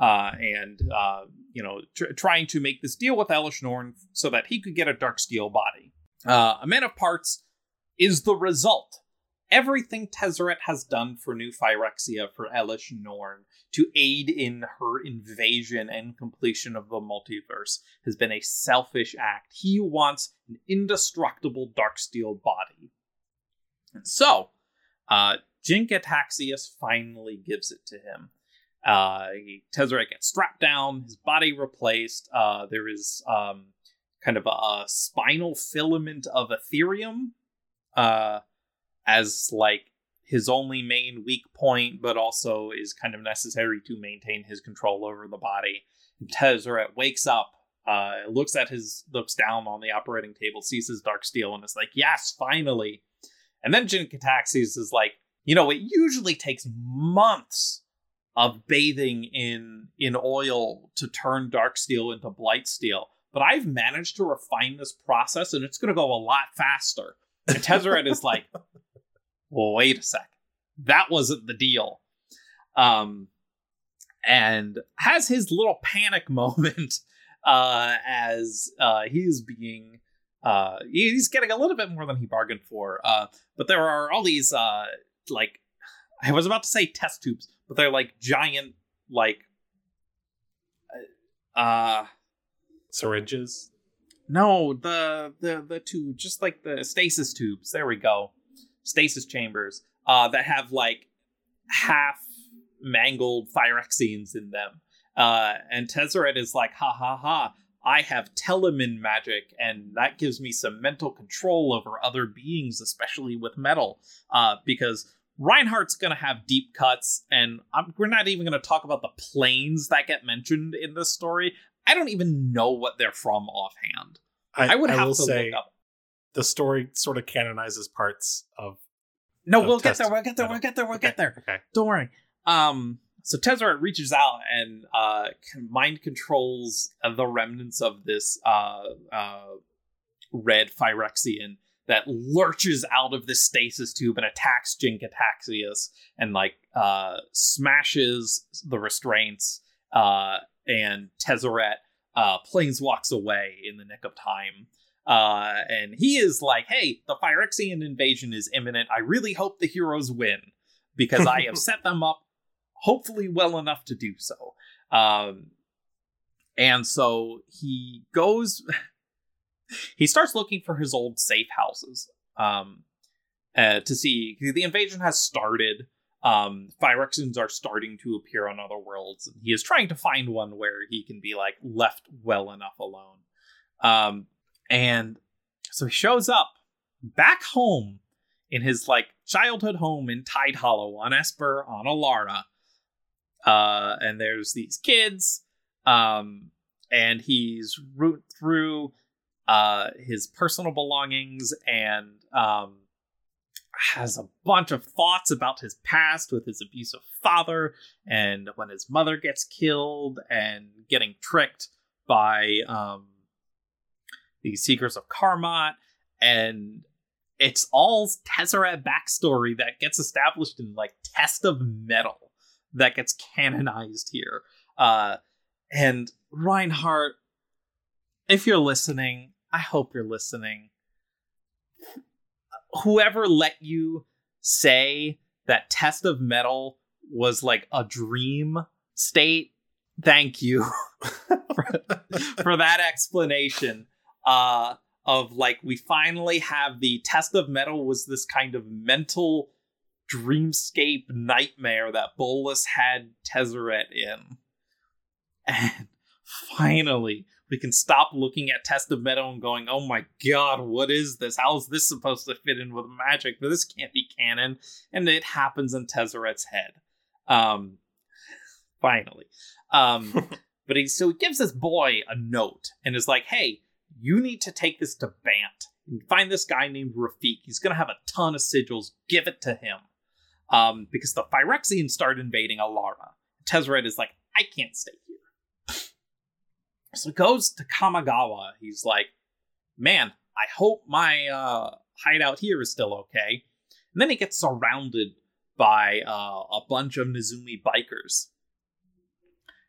uh, and uh, you know, tr- trying to make this deal with Elish Norn so that he could get a Darksteel body. Uh, a Man of Parts is the result everything Tezzeret has done for New Phyrexia for Elish Norn to aid in her invasion and completion of the multiverse has been a selfish act. He wants an indestructible Darksteel body. And so, uh, finally gives it to him. Uh, Tezzeret gets strapped down, his body replaced. Uh, there is um, kind of a, a spinal filament of etherium uh, as like his only main weak point, but also is kind of necessary to maintain his control over the body. Tezzeret wakes up, uh, looks at his, looks down on the operating table, sees his dark steel, and is like, "Yes, finally." And then Jin-Gitaxias is like, you know, it usually takes months of bathing in in oil to turn dark steel into blight steel, but I've managed to refine this process, and it's going to go a lot faster. And Tezzeret is like, [LAUGHS] well, wait a sec. That wasn't the deal. Um, and has his little panic [LAUGHS] moment uh, as uh, he's being uh, he's getting a little bit more than he bargained for. Uh, but there are all these uh, like I was about to say test tubes, but they're like giant like uh Syringes. no the the the two just like the stasis tubes. There we go, stasis chambers uh, that have like half mangled Phyrexians in them. Uh, and Tezzeret is like, ha ha ha, I have telemin magic, and that gives me some mental control over other beings, especially with metal. Uh, because Reinhardt's going to have deep cuts, and I'm, we're not even going to talk about the planes that get mentioned in this story. I don't even know what they're from offhand. I, would have will to say look up. The story sort of canonizes parts of. No, of we'll get there. We'll get there. We'll get there. We'll get there. Okay. Don't worry. Um, so Tezzeret reaches out and uh, mind controls the remnants of this uh, uh, red Phyrexian that lurches out of this stasis tube and attacks Jin-Gitaxias and like uh, smashes the restraints. Uh, and Tezzeret uh, planeswalks away in the nick of time. Uh, and he is like, "Hey, the Phyrexian invasion is imminent. I really hope the heroes win because I have [LAUGHS] set them up, hopefully well enough to do so." Um, and so he goes. [LAUGHS] he starts looking for his old safe houses um, uh, to see the invasion has started. Um, Phyrexians are starting to appear on other worlds, and he is trying to find one where he can be like left well enough alone. Um, and so he shows up back home in his like childhood home in Tidehollow on Esper on Alara. Uh, and there's these kids, um, and he's root through uh, his personal belongings and um, has a bunch of thoughts about his past with his abusive father and when his mother gets killed and getting tricked by um, the Seekers of Carmot. And it's all Tezzeret backstory that gets established in like Test of Metal that gets canonized here. Uh, and Reinhardt, if you're listening, I hope you're listening. Whoever let you say that Test of Metal was like a dream state, thank you [LAUGHS] for, for that explanation. Uh, of like, we finally have the Test of Metal was this kind of mental dreamscape nightmare that Bolas had Tezzeret in. And finally, we can stop looking at Test of Metal and going, oh my god, what is this? How is this supposed to fit in with magic? But this can't be canon. And it happens in Tezzeret's head. Um, finally. Um, [LAUGHS] but he so he gives this boy a note and is like, hey, you need to take this to Bant. And find this guy named Rafiq. He's gonna have a ton of sigils. Give it to him. Um, because the Phyrexians start invading Alara. Tezzeret is like, I can't stay here. So he goes to Kamigawa. He's like, man, I hope my uh, hideout here is still okay. And then he gets surrounded by uh, a bunch of Nezumi bikers.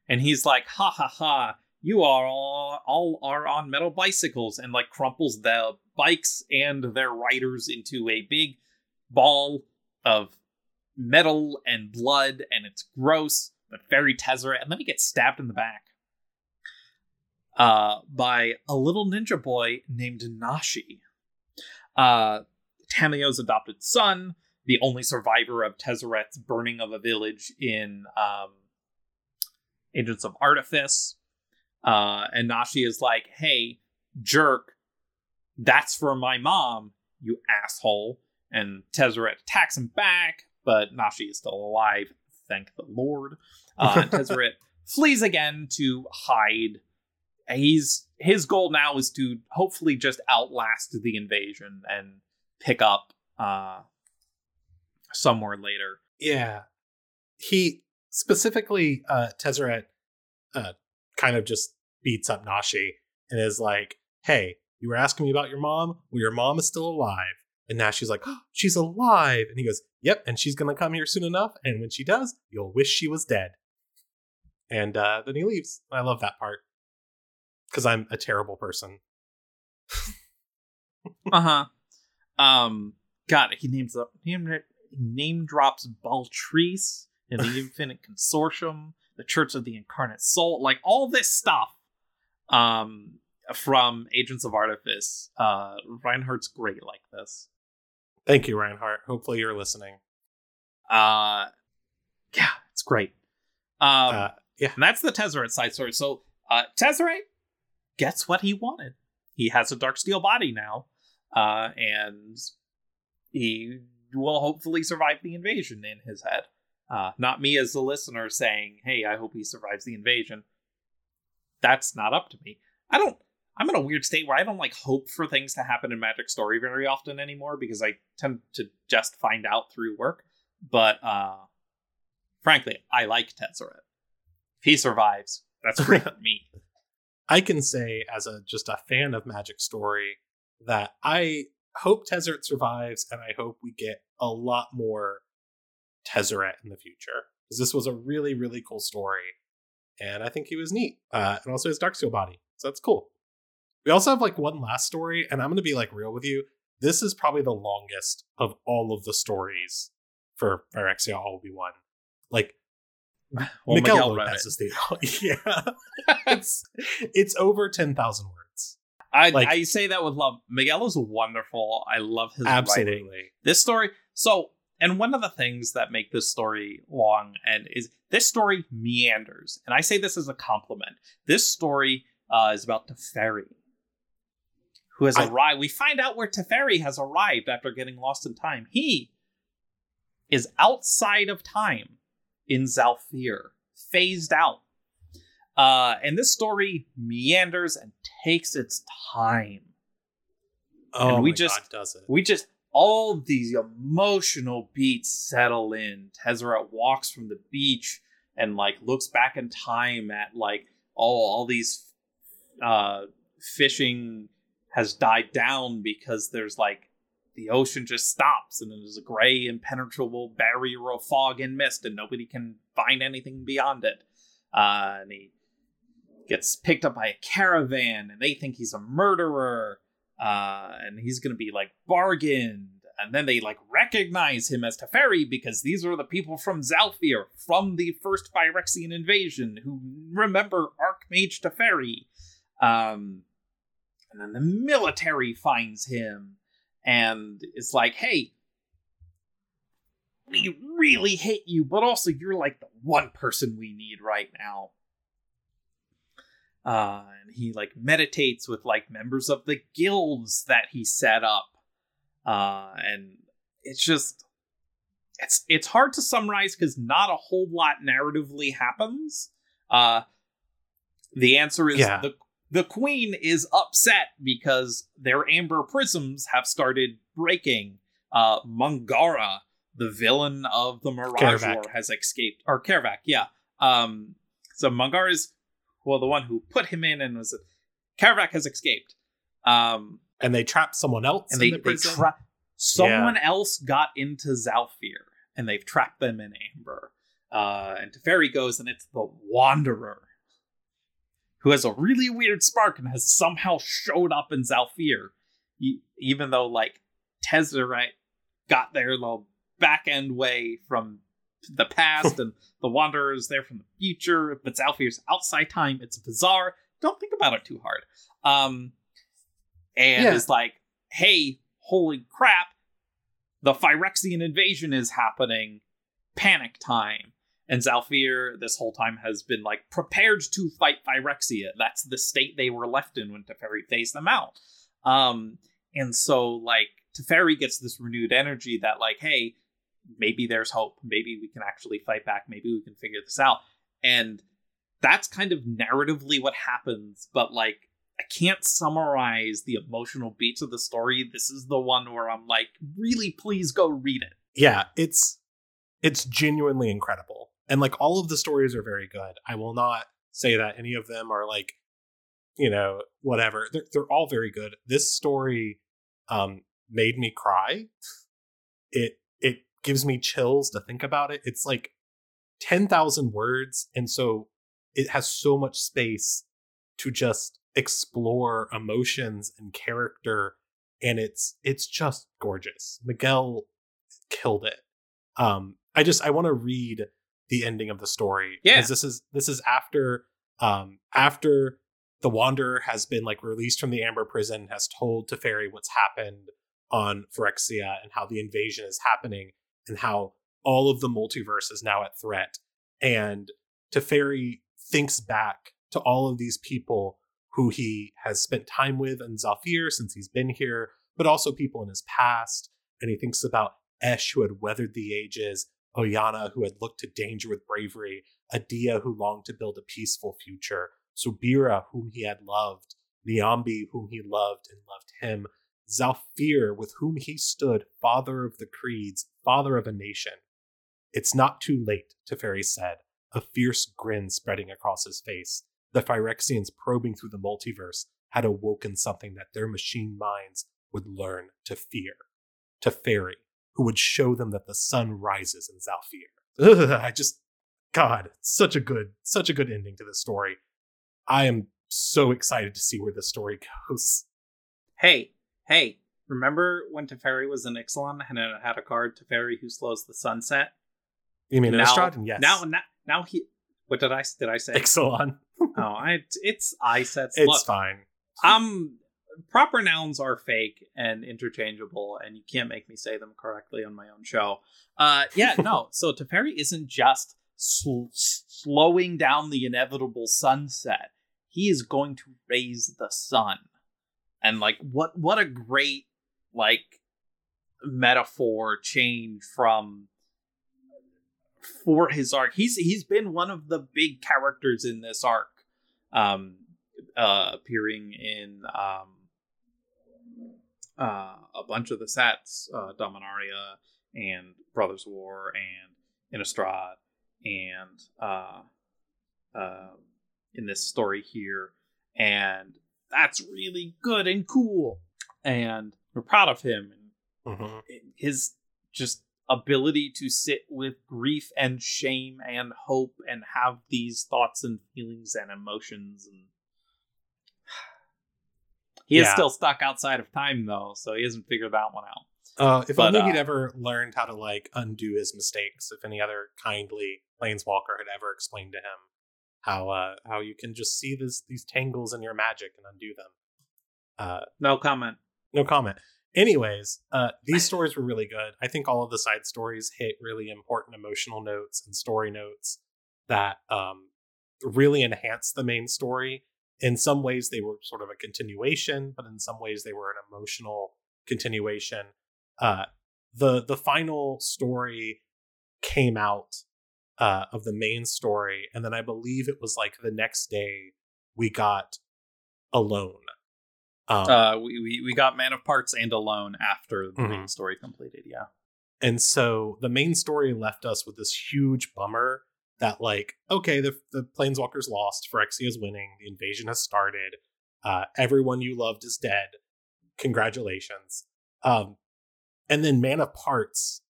And he's like, ha ha ha, you are all, all are on metal bicycles, and like crumples the bikes and their riders into a big ball of metal and blood, and it's gross, but very Tezzeret. And then he gets stabbed in the back uh, by a little ninja boy named Nashi. Uh, Tamiyo's adopted son, the only survivor of Tezzeret's burning of a village in um, Agents of Artifice. Uh, and Nashi is like, hey, jerk, that's for my mom. you asshole. And Tezzeret attacks him back, but Nashi is still alive. Thank the Lord. Uh, [LAUGHS] Tezzeret flees again to hide. He's his goal now is to hopefully just outlast the invasion and pick up uh, somewhere later. Yeah. He specifically, uh, Tezzeret, uh, kind of just beats up Nashi and is like, hey, you were asking me about your mom? Well, your mom is still alive. And now she's like, oh, she's alive. And he goes, yep. And she's going to come here soon enough. And when she does, you'll wish she was dead. And uh, then he leaves. I love that part because I'm a terrible person. [LAUGHS] uh huh. Um, God, he names up he name drops Baltrice and the [LAUGHS] Infinite Consortium, the Church of the Incarnate Soul, like all this stuff. Um, from Agents of Artifice. Uh, Reinhardt's great like this. Thank you, Reinhardt. Hopefully you're listening. Uh, yeah, it's great. Um, uh, yeah, and that's the Tezzeret side story. So, uh, Tezzeret gets what he wanted. He has a dark steel body now, uh, and he will hopefully survive the invasion in his head. Uh, not me as the listener saying, "Hey, I hope he survives the invasion." That's not up to me. I don't. I'm in a weird state where I don't like hope for things to happen in Magic Story very often anymore because I tend to just find out through work. But uh frankly, I like Tezzeret. If he survives, that's great for [LAUGHS] me. I can say as a just a fan of Magic Story that I hope Tezzeret survives and I hope we get a lot more Tezzeret in the future. Because this was a really, really cool story. And I think he was neat. Uh, and also his Darksteel body. So that's cool. We also have like one last story, and I'm going to be like real with you. This is probably the longest of all of the stories for Phyrexia Obi Wan. Like, well, Miguel, Miguel Lopez is the [LAUGHS] yeah. it's it's over ten thousand words. I like, I say that with love. Miguel is wonderful. I love his absolutely. writing. This story. So, and one of the things that make this story long and is this story meanders, and I say this as a compliment. This story uh, is about Teferi, who has I, arrived. We find out where Teferi has arrived after getting lost in time. He is outside of time in Zhalfir, phased out. Uh, and this story meanders and takes its time. Oh, and we just God, does it? We just all these emotional beats settle in. Tezzeret walks from the beach and like looks back in time at like all all these uh, fishing has died down because there's like the ocean just stops and there's a gray impenetrable barrier of fog and mist and nobody can find anything beyond it uh, and he gets picked up by a caravan and they think he's a murderer uh, and he's gonna be like bargained and then they like recognize him as Teferi because these are the people from Zhalfir from the first Phyrexian invasion who remember Archmage Teferi. Um, and then the military finds him and it's like, hey, we really hate you, but also you're like the one person we need right now. Uh, and he like meditates with like members of the guilds that he set up. Uh, and it's just it's it's hard to summarize because not a whole lot narratively happens. Uh, the answer is yeah. the the queen is upset because their amber prisms have started breaking. Uh, Mangara, the villain of the Mirage War, has escaped. Or Kaervek, yeah. Um, so Mangara is, well, the one who put him in and was. Kaervek has escaped. Um, and they trapped someone else and they, the they tra- someone yeah. else got into Zhalfir, and they've trapped them in Amber. Uh, and Teferi goes and it's the Wanderer who has a really weird spark and has somehow showed up in Zhalfir, even though like Tezzeret got there the back end way from the past and the Wanderer is there from the future, but Zhalfir's outside time. It's bizarre. Don't think about it too hard. Um, and yeah. is like, hey, holy crap, the Phyrexian invasion is happening. Panic time. And Zhalfir, this whole time has been like prepared to fight Phyrexia. That's the state they were left in when Teferi phased them out. Um, and so like Teferi gets this renewed energy that like, hey, maybe there's hope. Maybe we can actually fight back. Maybe we can figure this out. And that's kind of narratively what happens, but like I can't summarize the emotional beats of the story. This is the one where I'm like, really please go read it. Yeah, it's it's genuinely incredible. And like all of the stories are very good. I will not say that any of them are like you know, whatever. They're, they're all very good. This story um made me cry. It it gives me chills to think about it. It's like 10,000 words and so it has so much space to just explore emotions and character and it's it's just gorgeous. Miguel killed it. Um I just I want to read the ending of the story Yeah. because this is this is after um after the wanderer has been like released from the amber prison has told Teferi what's happened on Phyrexia and how the invasion is happening and how all of the multiverse is now at threat and Teferi thinks back to all of these people who he has spent time with in Zhalfir since he's been here, but also people in his past. And he thinks about Esh, who had weathered the ages, Oyana, who had looked to danger with bravery, Adia, who longed to build a peaceful future, Subira, whom he had loved, Niambi, whom he loved and loved him, Zhalfir, with whom he stood, father of the creeds, father of a nation. It's not too late, Teferi said, a fierce grin spreading across his face. The Phyrexians probing through the multiverse had awoken something that their machine minds would learn to fear. Teferi, who would show them that the sun rises in Zhalfir. Ugh, I just, God, such a good, such a good ending to this story. I am so excited to see where this story goes. Hey, hey, remember when Teferi was in Ixalan and it had a card Teferi who slows the sunset? You mean now, Innistrad? Yes. Now, now, now he. What did I did I say? Ixalan. [LAUGHS] oh, I, it's I said. It's Look, fine. um, proper nouns are fake and interchangeable, and you can't make me say them correctly on my own show. Uh, yeah, no. [LAUGHS] So Teferi isn't just sl- slowing down the inevitable sunset. He is going to raise the sun, and like what what a great like metaphor change from for his arc. He's he's been one of the big characters in this arc, um, uh, appearing in um, uh, a bunch of the sets, uh, Dominaria and Brothers of War and Innistrad, and uh, uh, in this story here, and that's really good and cool, and we're proud of him and Mhm. his just ability to sit with grief and shame and hope and have these thoughts and feelings and emotions and [SIGHS] he is still stuck outside of time though so he hasn't figured that one out Uh, if But, only uh, he'd ever learned how to like undo his mistakes. If any other kindly planeswalker had ever explained to him how uh, how you can just see this these tangles in your magic and undo them. Uh, no comment no comment. Anyways, uh, these [LAUGHS] stories were really good. I think all of the side stories hit really important emotional notes and story notes that um, really enhanced the main story. In some ways, they were sort of a continuation, but in some ways, they were an emotional continuation. Uh, the the final story came out uh, of the main story, and then I believe it was like the next day we got alone. Um, uh we, we we got man of parts and alone after the main Mhm. story completed yeah And so the main story left us with this huge bummer that, like, okay, the, the Planeswalkers lost, Phyrexia is winning, the invasion has started, uh, everyone you loved is dead. Congratulations. Um, and then Man of Parts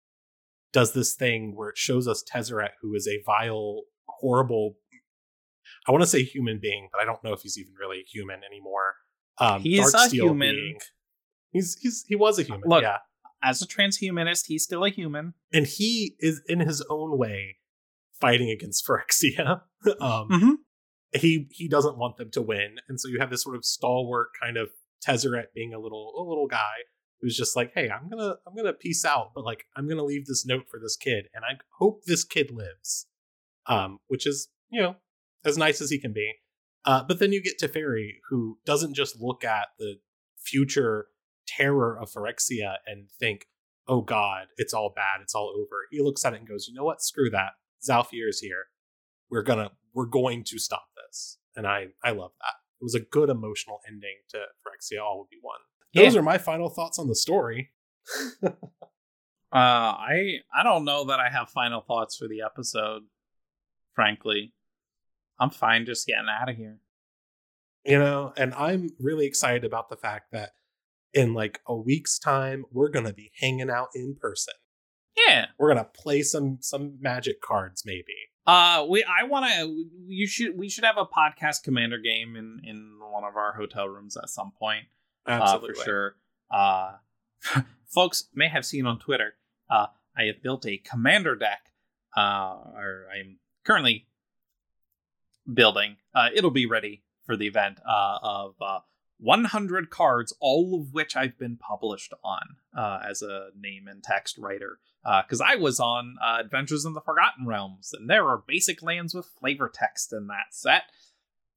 does this thing where it shows us Tezzeret, who is a vile, horrible, I want to say human being, but I don't know if he's even really human anymore. Um, He's a human. being. He's he's he was a human. Look, yeah as a transhumanist he's still a human and he is in his own way fighting against [LAUGHS] Phyrexia. um, Mhm. He he doesn't want them to win, and so you have this sort of stalwart kind of Tezzeret being a little a little guy who's just like, hey, I'm gonna I'm gonna peace out, but like I'm gonna leave this note for this kid, and I hope this kid lives. Um, which is you know as nice as he can be. Uh, but then you get Teferi, who doesn't just look at the future terror of Phyrexia and think, oh God, it's all bad, it's all over. He looks at it and goes, you know what? Screw that. Zhalfir is here. We're gonna we're going to stop this. And I I love that. It was a good emotional ending to Phyrexia All Will Be One. Those Yeah. are my final thoughts on the story. Uh, I I don't know that I have final thoughts for the episode. Frankly, I'm fine just getting out of here. you know and i'm really excited about the fact that in like a week's time we're gonna be hanging out in person Yeah. we're gonna play some some magic cards maybe Uh, we I want to. You should. We should have a podcast commander game in in one of our hotel rooms at some point. Absolutely uh, for sure. Uh, [LAUGHS] folks may have seen on Twitter. Uh, I have built a commander deck. Uh, or I'm currently building. Uh, it'll be ready for the event. Uh, of uh, 100 cards, all of which I've been published on uh, as a name and text writer. Because I was on uh, Adventures in the Forgotten Realms, and there are basic lands with flavor text in that set.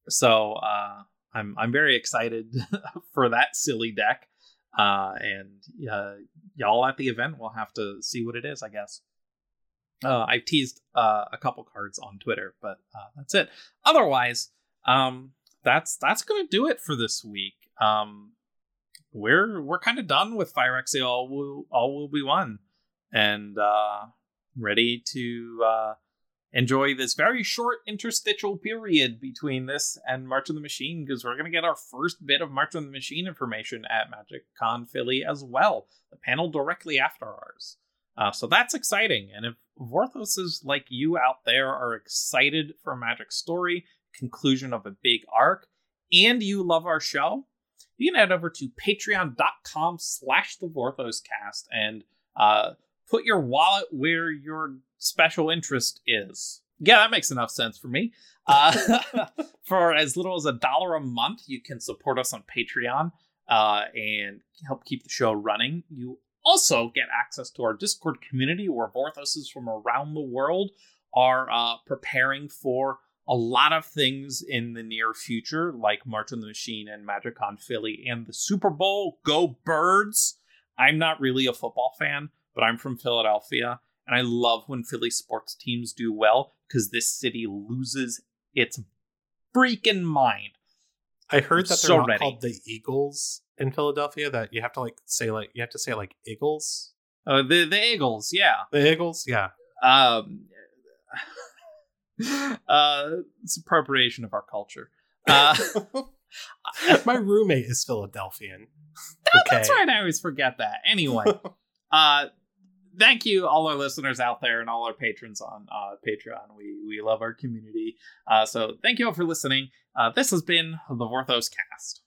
So uh, I'm I'm very excited [LAUGHS] for that silly deck. Uh, and uh, y'all at the event will have to see what it is, I guess. Uh, I've teased uh, a couple cards on Twitter, but uh, that's it. Otherwise, um, that's that's gonna do it for this week. Um, we're we're kind of done with Phyrexia All Will All Will Be One, and uh, ready to enjoy this very short interstitial period between this and March of the Machine because we're going to get our first bit of March of the Machine information at Magic Con Philly as well, the panel directly after ours. Uh, so that's exciting. And if Vorthoses like you out there are excited for a Magic story, conclusion of a big arc, and you love our show, you can head over to patreon.com slash the Vorthoscast and uh, put your wallet where your special interest is. Yeah, that makes enough sense for me. Uh, [LAUGHS] for as little as a dollar a month, you can support us on Patreon uh, and help keep the show running. You also get access to our Discord community where Vorthoses from around the world are uh, preparing for a lot of things in the near future, like March on the Machine and MagicCon Philly and the Super Bowl. Go Birds! I'm not really a football fan, but I'm from Philadelphia, and I love when Philly sports teams do well because this city loses its freaking mind. i heard that they're so not ready. called the eagles in philadelphia that you have to like say like you have to say like eagles Uh, the the Eagles, yeah. the eagles yeah Um, [LAUGHS] uh, it's appropriation of our culture. Uh, [LAUGHS] my roommate is philadelphian That's right. I always forget that. Anyway, [LAUGHS] uh, thank you, all our listeners out there and all our patrons on uh, Patreon. We we love our community. Uh, so thank you all for listening. Uh, this has been the Vorthos Cast.